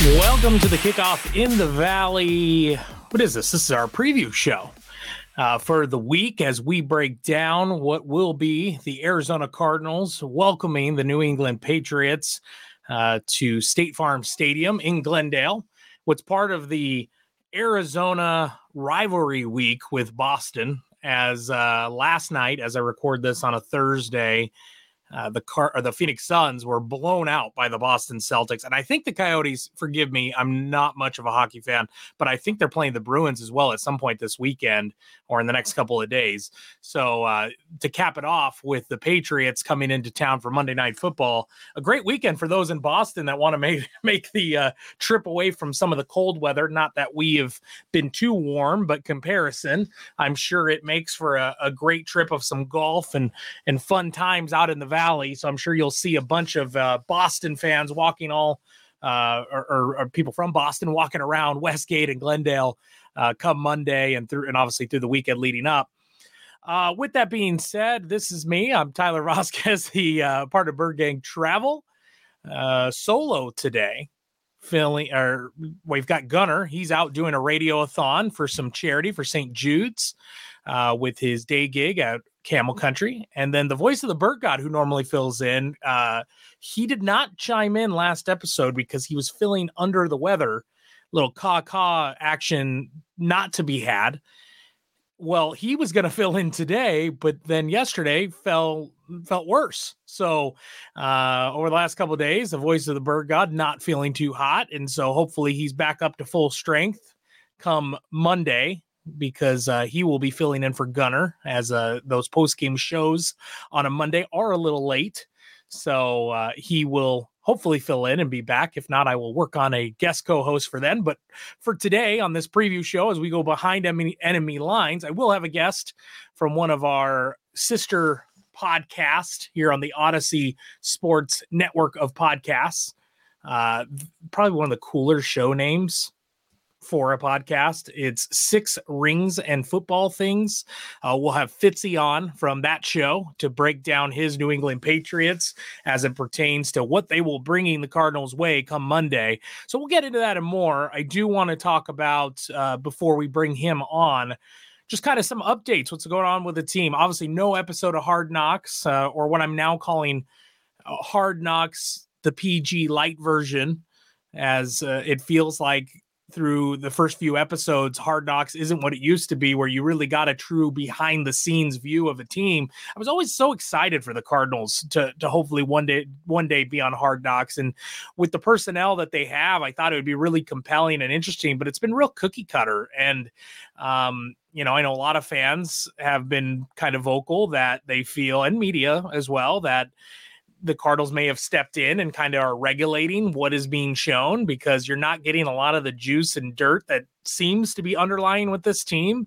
Welcome to the kickoff in the Valley. What is this? This is our preview show uh, for the week as we break down what will be the Arizona Cardinals welcoming the New England Patriots uh, to State Farm Stadium in Glendale. What's part of the Arizona rivalry week with Boston? As uh, last night, as I record this on a Thursday, uh, the car or the Phoenix Suns were blown out by the Boston Celtics, and I think the Coyotes. Forgive me, I'm not much of a hockey fan, but I think they're playing the Bruins as well at some point this weekend or in the next couple of days. So uh, to cap it off with the Patriots coming into town for Monday Night Football, a great weekend for those in Boston that want to make make the uh, trip away from some of the cold weather. Not that we have been too warm, but comparison, I'm sure it makes for a, a great trip of some golf and and fun times out in the Valley. So I'm sure you'll see a bunch of uh, Boston fans walking all, uh, or, or, or, people from Boston walking around Westgate and Glendale uh, come Monday and through, and obviously through the weekend leading up. Uh, with that being said, this is me. I'm Tyler Vasquez, the uh, part of Bird Gang Travel, uh, solo today. Filling, or we've got Gunner. He's out doing a radio radiothon for some charity for St. Jude's uh, with his day gig at Camel Country. And then the voice of the bird god who normally fills in, uh, he did not chime in last episode because he was feeling under the weather. Little caw caw action not to be had. Well, he was going to fill in today, but then yesterday fell felt worse. So uh, over the last couple days, the voice of the bird god not feeling too hot, and so hopefully he's back up to full strength come Monday because uh, he will be filling in for Gunner as uh, those post game shows on a Monday are a little late. So uh, he will hopefully fill in and be back. If not, I will work on a guest co host for then. But for today on this preview show, as we go behind enemy, lines, I will have a guest from one of our sister podcasts here on the Audacy Sports Network of podcasts. Uh, probably one of the cooler show names for a podcast. It's Six Rings and Football Things. Uh, we'll have Fitzy on from that show to break down his New England Patriots as it pertains to what they will bringing the Cardinals' way come Monday. So we'll get into that and more. I do want to talk about uh, before we bring him on. Just kind of some updates. What's going on with the team? Obviously, no episode of Hard Knocks, uh, or what I'm now calling uh, Hard Knocks, the PG light version, as uh, it feels like through the first few episodes, Hard Knocks isn't what it used to be, where you really got a true behind the scenes view of a team. I was always so excited for the Cardinals to to hopefully one day one day be on Hard Knocks, and with the personnel that they have, I thought it would be really compelling and interesting. But it's been real cookie cutter, and um, you know, I know a lot of fans have been kind of vocal that they feel, and media as well, that the Cardinals may have stepped in and kind of are regulating what is being shown because you're not getting a lot of the juice and dirt that seems to be underlying with this team.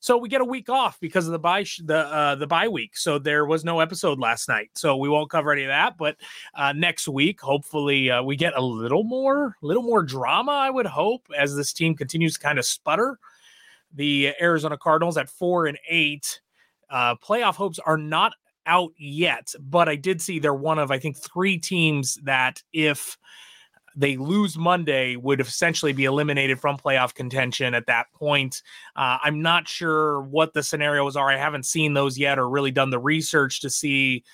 So we get a week off because of the bye the uh, the bye week. So there was no episode last night. So we won't cover any of that. But uh, next week, hopefully, uh, we get a little more, little more drama. I would hope as this team continues to kind of sputter. The Arizona Cardinals at four and eight. Uh, playoff hopes are not out yet, but I did see they're one of I think three teams that if they lose Monday would essentially be eliminated from playoff contention at that point. Uh, I'm not sure what the scenarios are. I haven't seen those yet or really done the research to see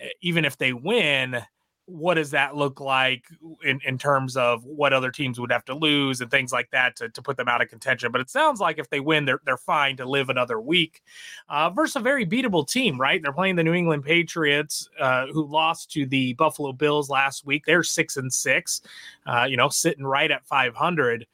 eh, even if they win what does that look like in, in terms of what other teams would have to lose and things like that to, to put them out of contention. But it sounds like if they win, they're they're fine to live another week uh, versus a very beatable team, right? They're playing the New England Patriots, uh, who lost to the Buffalo Bills last week. They're six and six, uh, you know, sitting right at five hundred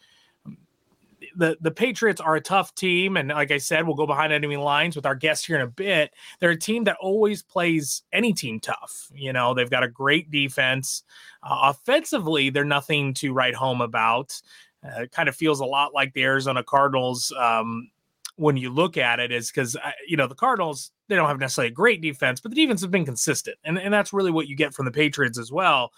the the Patriots are a tough team, and like I said, we'll go behind enemy lines with our guests here in a bit. They're a team that always plays any team tough. You know, they've got a great defense. Uh, offensively, they're nothing to write home about. Uh, it kind of feels a lot like the Arizona Cardinals um, when you look at it, is because uh, you know the Cardinals they don't have necessarily a great defense, but the defense has been consistent, and and that's really what you get from the Patriots as well.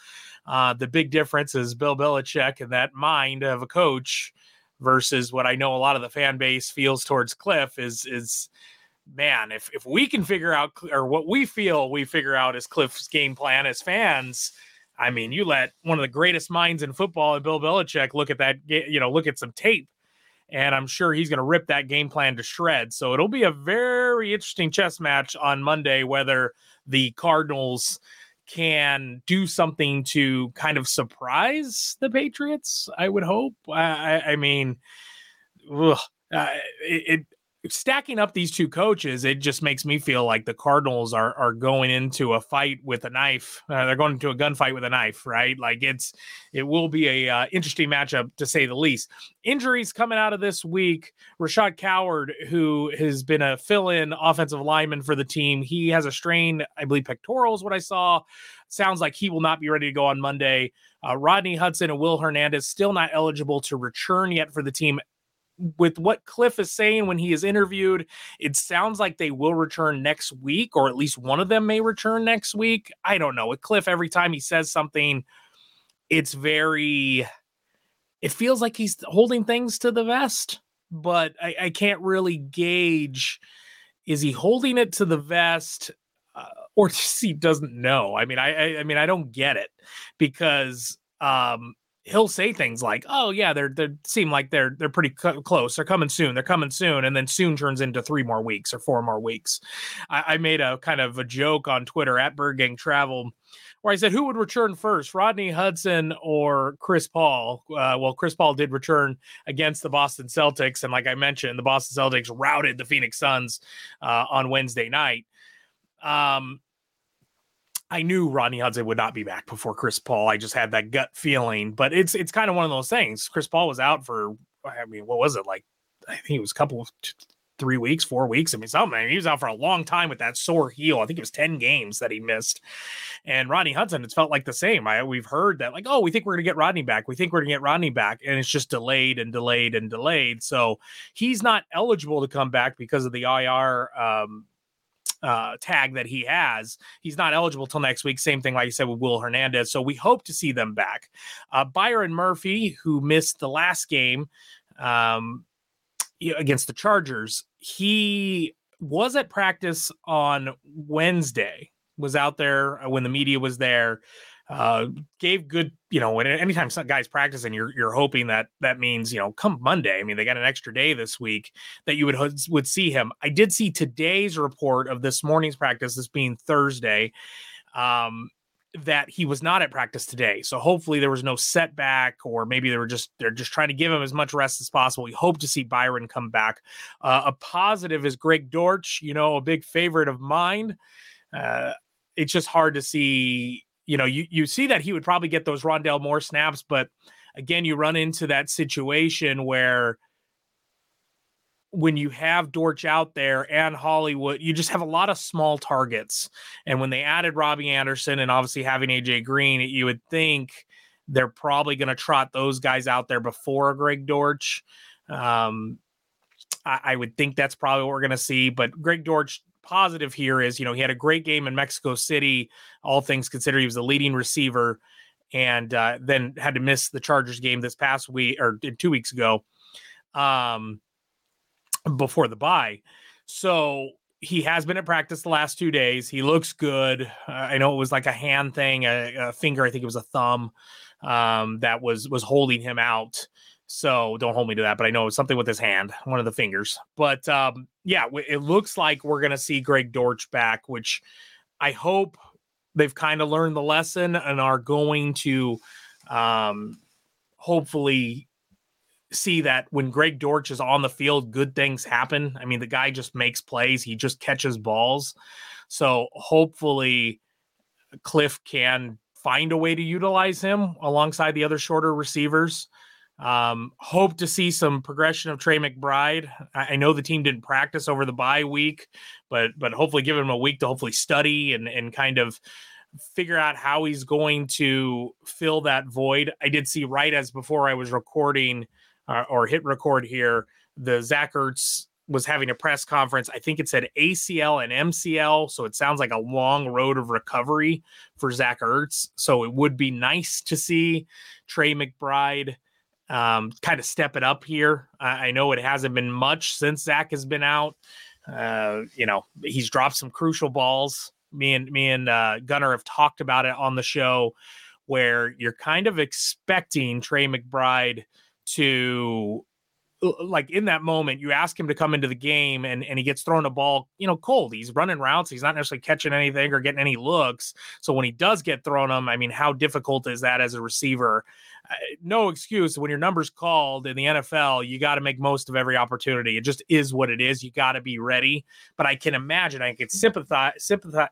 Uh, the big difference is Bill Belichick and that mind of a coach versus what I know a lot of the fan base feels towards Cliff is is man, if if we can figure out or what we feel we figure out as Cliff's game plan as fans, I mean, you let one of the greatest minds in football and Bill Belichick look at that, you know, look at some tape, and I'm sure he's going to rip that game plan to shreds. So it'll be a very interesting chess match on Monday whether the Cardinals can do something to kind of surprise the Patriots. I would hope. I, I mean, ugh, uh, it, it, stacking up these two coaches, it just makes me feel like the Cardinals are are going into a fight with a knife. Uh, they're going into a gunfight with a knife, right? Like it's it will be a uh, interesting matchup to say the least. Injuries coming out of this week. Rashad Coward, who has been a fill-in offensive lineman for the team, he has a strain, I believe, pectoral is what I saw. Sounds like he will not be ready to go on Monday. Uh, Rodney Hudson and Will Hernandez still not eligible to return yet for the team with what Cliff is saying when he is interviewed, it sounds like they will return next week, or at least one of them may return next week. I don't know. With Cliff, every time he says something, it's very, it feels like he's holding things to the vest, but I, I can't really gauge is he holding it to the vest? Uh, or he doesn't know. I mean, I, I, I mean, I don't get it because um, he'll say things like, "Oh yeah, they're they seem like they're they're pretty close. They're coming soon. They're coming soon," and then soon turns into three more weeks or four more weeks. I, I made a kind of a joke on Twitter at Bird Gang Travel. Where I said, who would return first, Rodney Hudson or Chris Paul? Uh, well, Chris Paul did return against the Boston Celtics. And like I mentioned, the Boston Celtics routed the Phoenix Suns uh, on Wednesday night. Um, I knew Rodney Hudson would not be back before Chris Paul. I just had that gut feeling, but it's it's kind of one of those things. Chris Paul was out for I mean, what was it like? I think it was a couple of three weeks, four weeks. I mean, something. He was out for a long time with that sore heel. I think it was 10 games that he missed. And Rodney Hudson, it's felt like the same. I we've heard that, like, oh, we think we're gonna get Rodney back. We think we're gonna get Rodney back. And it's just delayed and delayed and delayed. So he's not eligible to come back because of the IR um, uh, tag that he has. He's not eligible till next week. Same thing, like I said, with Will Hernandez. So we hope to see them back. Uh, Byron Murphy, who missed the last game um, against the Chargers, he was at practice on Wednesday, was out there when the media was there uh, gave good, you know, when anytime some guys practicing, you're you're hoping that that means you know come Monday. I mean, they got an extra day this week that you would would see him. I did see today's report of this morning's practice, this being Thursday. Um, that he was not at practice today. So hopefully there was no setback, or maybe they were just they're just trying to give him as much rest as possible. We hope to see Byron come back. Uh, a positive is Greg Dortch, you know, a big favorite of mine. Uh, it's just hard to see you know, you you see that he would probably get those Rondale Moore snaps, but again, you run into that situation where when you have Dortch out there and Hollywood, you just have a lot of small targets. And when they added Robbie Anderson and obviously having AJ Green, you would think they're probably going to trot those guys out there before Greg Dortch. Um, I, I, would think that's probably what we're going to see. But Greg Dortch positive here is, you know, he had a great game in Mexico City. All things considered, he was the leading receiver, and uh, then had to miss the Chargers game this past week or two weeks ago, um, before the bye. So he has been at practice the last two days. He looks good. Uh, I know it was like a hand thing, a, a, finger. I think it was a thumb um, that was was holding him out. So don't hold me to that, but I know something with his hand, one of the fingers. But um, yeah, it looks like we're going to see Greg Dortch back, which I hope they've kind of learned the lesson and are going to um, hopefully see that when Greg Dortch is on the field, good things happen. I mean, the guy just makes plays, he just catches balls. So hopefully, Cliff can find a way to utilize him alongside the other shorter receivers. Um, hope to see some progression of Trey McBride. I, I, know the team didn't practice over the bye week, but but hopefully give him a week to hopefully study and and kind of figure out how he's going to fill that void. I did see right as before I was recording uh, or hit record here, the Zach Ertz was having a press conference. I think it said ACL and MCL. So it sounds like a long road of recovery for Zach Ertz. So it would be nice to see Trey McBride um, kind of step it up here. I, I, know it hasn't been much since Zach has been out. Uh, you know, he's dropped some crucial balls. Me and me and uh, Gunner have talked about it on the show, where you're kind of expecting Trey McBride to like in that moment, you ask him to come into the game and, and he gets thrown a ball, you know, cold. He's running routes. He's not necessarily catching anything or getting any looks. So when he does get thrown them, I mean, how difficult is that as a receiver? Uh, no excuse. When your number's called in the NFL, you got to make most of every opportunity. It just is what it is. You got to be ready. But I can imagine, I can sympathize, sympathize,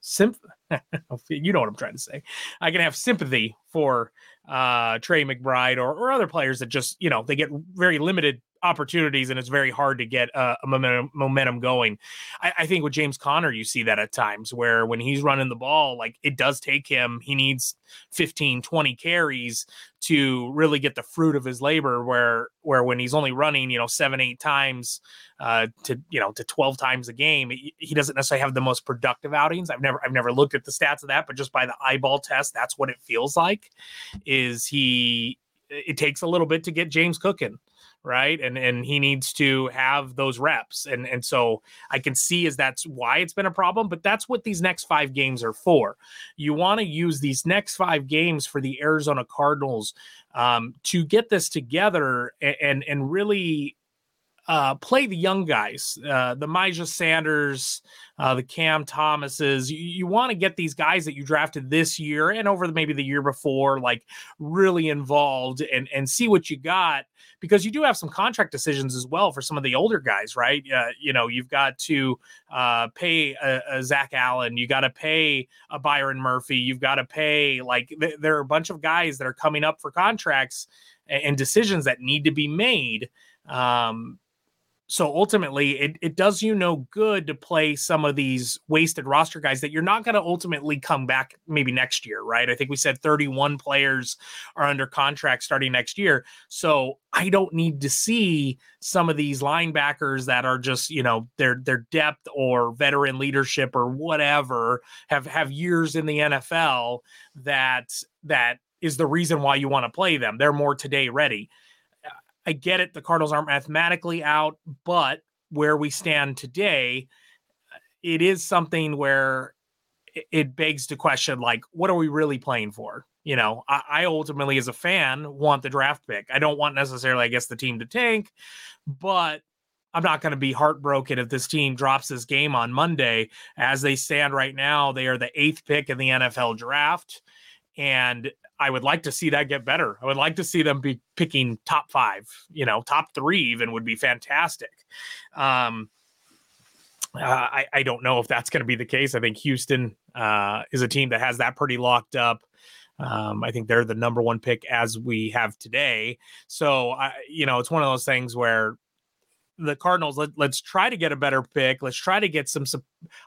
symph- you know what I'm trying to say. I can have sympathy for uh, Trey McBride or, or other players that just, you know, they get very limited opportunities and it's very hard to get uh, a momentum, momentum going. I, I, think with James Conner, you see that at times where when he's running the ball, like it does take him, he needs 15, 20 carries to really get the fruit of his labor where, where when he's only running, you know, seven, eight times uh, to, you know, to 12 times a game, he, doesn't necessarily have the most productive outings. I've never, I've never looked at the stats of that, but just by the eyeball test, that's what it feels like is he, it takes a little bit to get James cooking right? And and he needs to have those reps. And and so i can see as that's why it's been a problem but that's what these next five games are for. You want to use these next five games for the arizona cardinals um, to get this together and and, and really uh, play the young guys, uh, the Myjai Sanders, uh, the Cam Thomases. You, you want to get these guys that you drafted this year and over the, maybe the year before, like really involved and and see what you got because you do have some contract decisions as well for some of the older guys, right? Uh, you know, you've got to uh, pay a, a, Zach Allen, you got to pay a Byron Murphy, you've got to pay like th- there are a bunch of guys that are coming up for contracts and, and decisions that need to be made. Um, so ultimately, it, it does you no good to play some of these wasted roster guys that you're not going to ultimately come back maybe next year, right? I think we said 31 players are under contract starting next year. So I don't need to see some of these linebackers that are just, you know, their their depth or veteran leadership or whatever have have years in the NFL that that is the reason why you want to play them. They're more today ready. I get it. The Cardinals aren't mathematically out, but where we stand today, it is something where it begs to question like, what are we really playing for? You know, I, I ultimately, as a fan, want the draft pick. I don't want necessarily, I guess, the team to tank, but I'm not going to be heartbroken if this team drops this game on Monday. As they stand right now, they are the eighth pick in the NFL draft. And I would like to see that get better. I would like to see them be picking top five, you know, top three even would be fantastic. Um, uh, I, I don't know if that's going to be the case. I think Houston uh, is a team that has that pretty locked up. Um, I think they're the number one pick as we have today. So, I, you know, it's one of those things where the Cardinals, let, us try to get a better pick. Let's try to get some.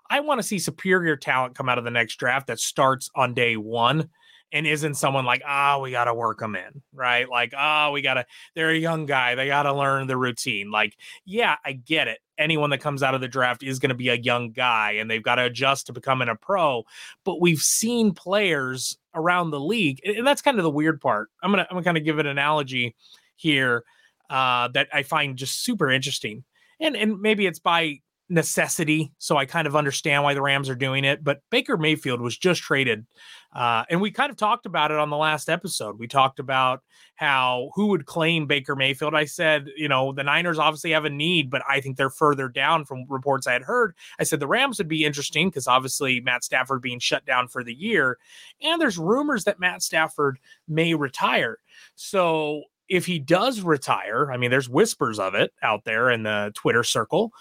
I want to see superior talent come out of the next draft that starts on day one and isn't someone like, ah, oh, we got to work them in, right? Like, oh, we got to, they're a young guy. They got to learn the routine. Like, yeah, I get it. Anyone that comes out of the draft is going to be a young guy and they've got to adjust to becoming a pro. But we've seen players around the league, and that's kind of the weird part. I'm going to, I'm going to kind of give an analogy here uh, that I find just super interesting. And, and maybe it's by necessity. So I kind of understand why the Rams are doing it. But Baker Mayfield was just traded. Uh, and we kind of talked about it on the last episode. We talked about how who would claim Baker Mayfield. I said, you know, the Niners obviously have a need, but I think they're further down from reports I had heard. I said the Rams would be interesting because obviously Matt Stafford being shut down for the year. And there's rumors that Matt Stafford may retire. So if he does retire, I mean, there's whispers of it out there in the Twitter circle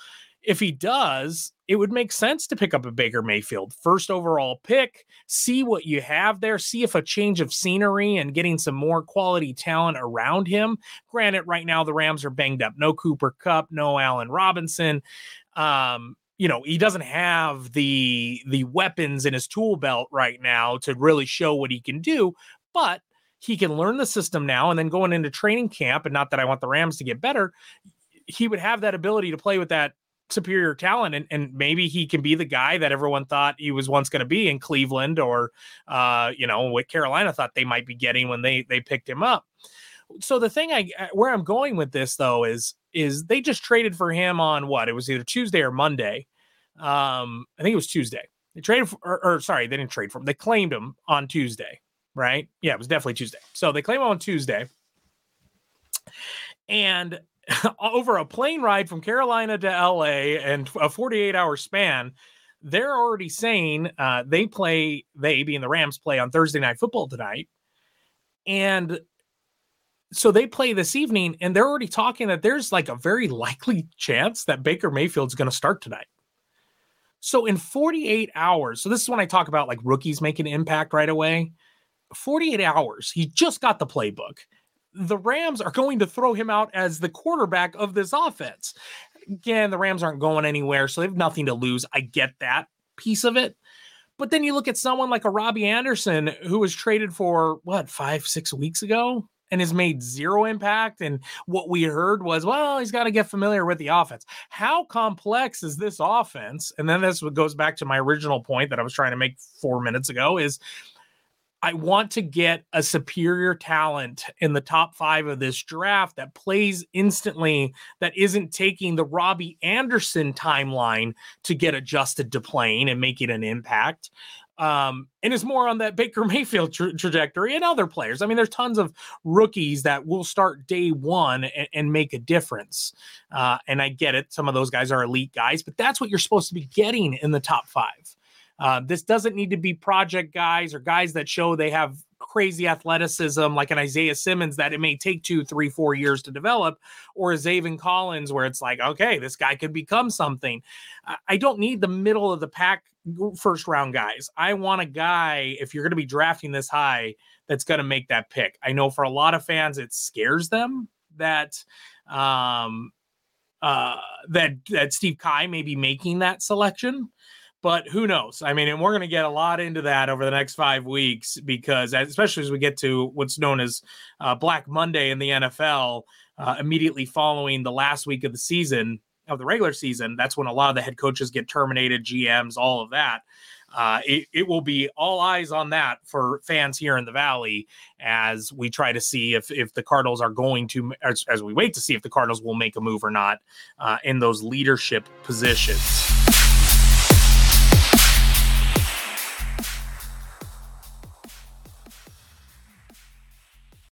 if he does, it would make sense to pick up a Baker Mayfield first overall pick, see what you have there, see if a change of scenery and getting some more quality talent around him. Granted, right now the Rams are banged up. No Cooper Kupp, no Allen Robinson. Um, you know, he doesn't have the the weapons in his tool belt right now to really show what he can do, but he can learn the system now and then going into training camp and not that I want the Rams to get better, he would have that ability to play with that superior talent and, and maybe he can be the guy that everyone thought he was once going to be in Cleveland or uh you know what Carolina thought they might be getting when they they picked him up. So the thing I where I'm going with this though is is they just traded for him on what? It was either Tuesday or Monday. Um I think it was Tuesday. They traded for, or, or sorry, they didn't trade for him. They claimed him on Tuesday, right? Yeah, it was definitely Tuesday. So they claim him on Tuesday. And over a plane ride from Carolina to LA and a 48 hour span, they're already saying uh, they play, they being the Rams, play on Thursday night football tonight. And so they play this evening, and they're already talking that there's like a very likely chance that Baker Mayfield's going to start tonight. So in 48 hours, so this is when I talk about like rookies making impact right away. 48 hours, he just got the playbook the Rams are going to throw him out as the quarterback of this offense. Again, the Rams aren't going anywhere, so they have nothing to lose. I get that piece of it. But then you look at someone like a Robbie Anderson who was traded for what, five, six weeks ago and has made zero impact. And what we heard was, well, he's got to get familiar with the offense. How complex is this offense? And then this goes back to my original point that I was trying to make four minutes ago is I want to get a superior talent in the top five of this draft that plays instantly, that isn't taking the Robbie Anderson timeline to get adjusted to playing and making an impact. Um, and is more on that Baker Mayfield tra- trajectory and other players. I mean, there's tons of rookies that will start day one and, and make a difference. Uh, and I get it. Some of those guys are elite guys, but that's what you're supposed to be getting in the top five. Uh, this doesn't need to be project guys or guys that show they have crazy athleticism like an Isaiah Simmons that it may take two, three, four years to develop, or a Zaven Collins where it's like, okay, this guy could become something. I don't need the middle of the pack first round guys. I want a guy, if you're going to be drafting this high, that's going to make that pick. I know for a lot of fans, it scares them that um uh that that Steve Keim may be making that selection but who knows? I mean, and we're going to get a lot into that over the next five weeks because, especially as we get to what's known as uh, Black Monday in the NFL, uh, immediately following the last week of the season of the regular season, that's when a lot of the head coaches get terminated, GMs, all of that. Uh, it, it, will be all eyes on that for fans here in the Valley as we try to see if if the Cardinals are going to, as, as we wait to see if the Cardinals will make a move or not uh, in those leadership positions.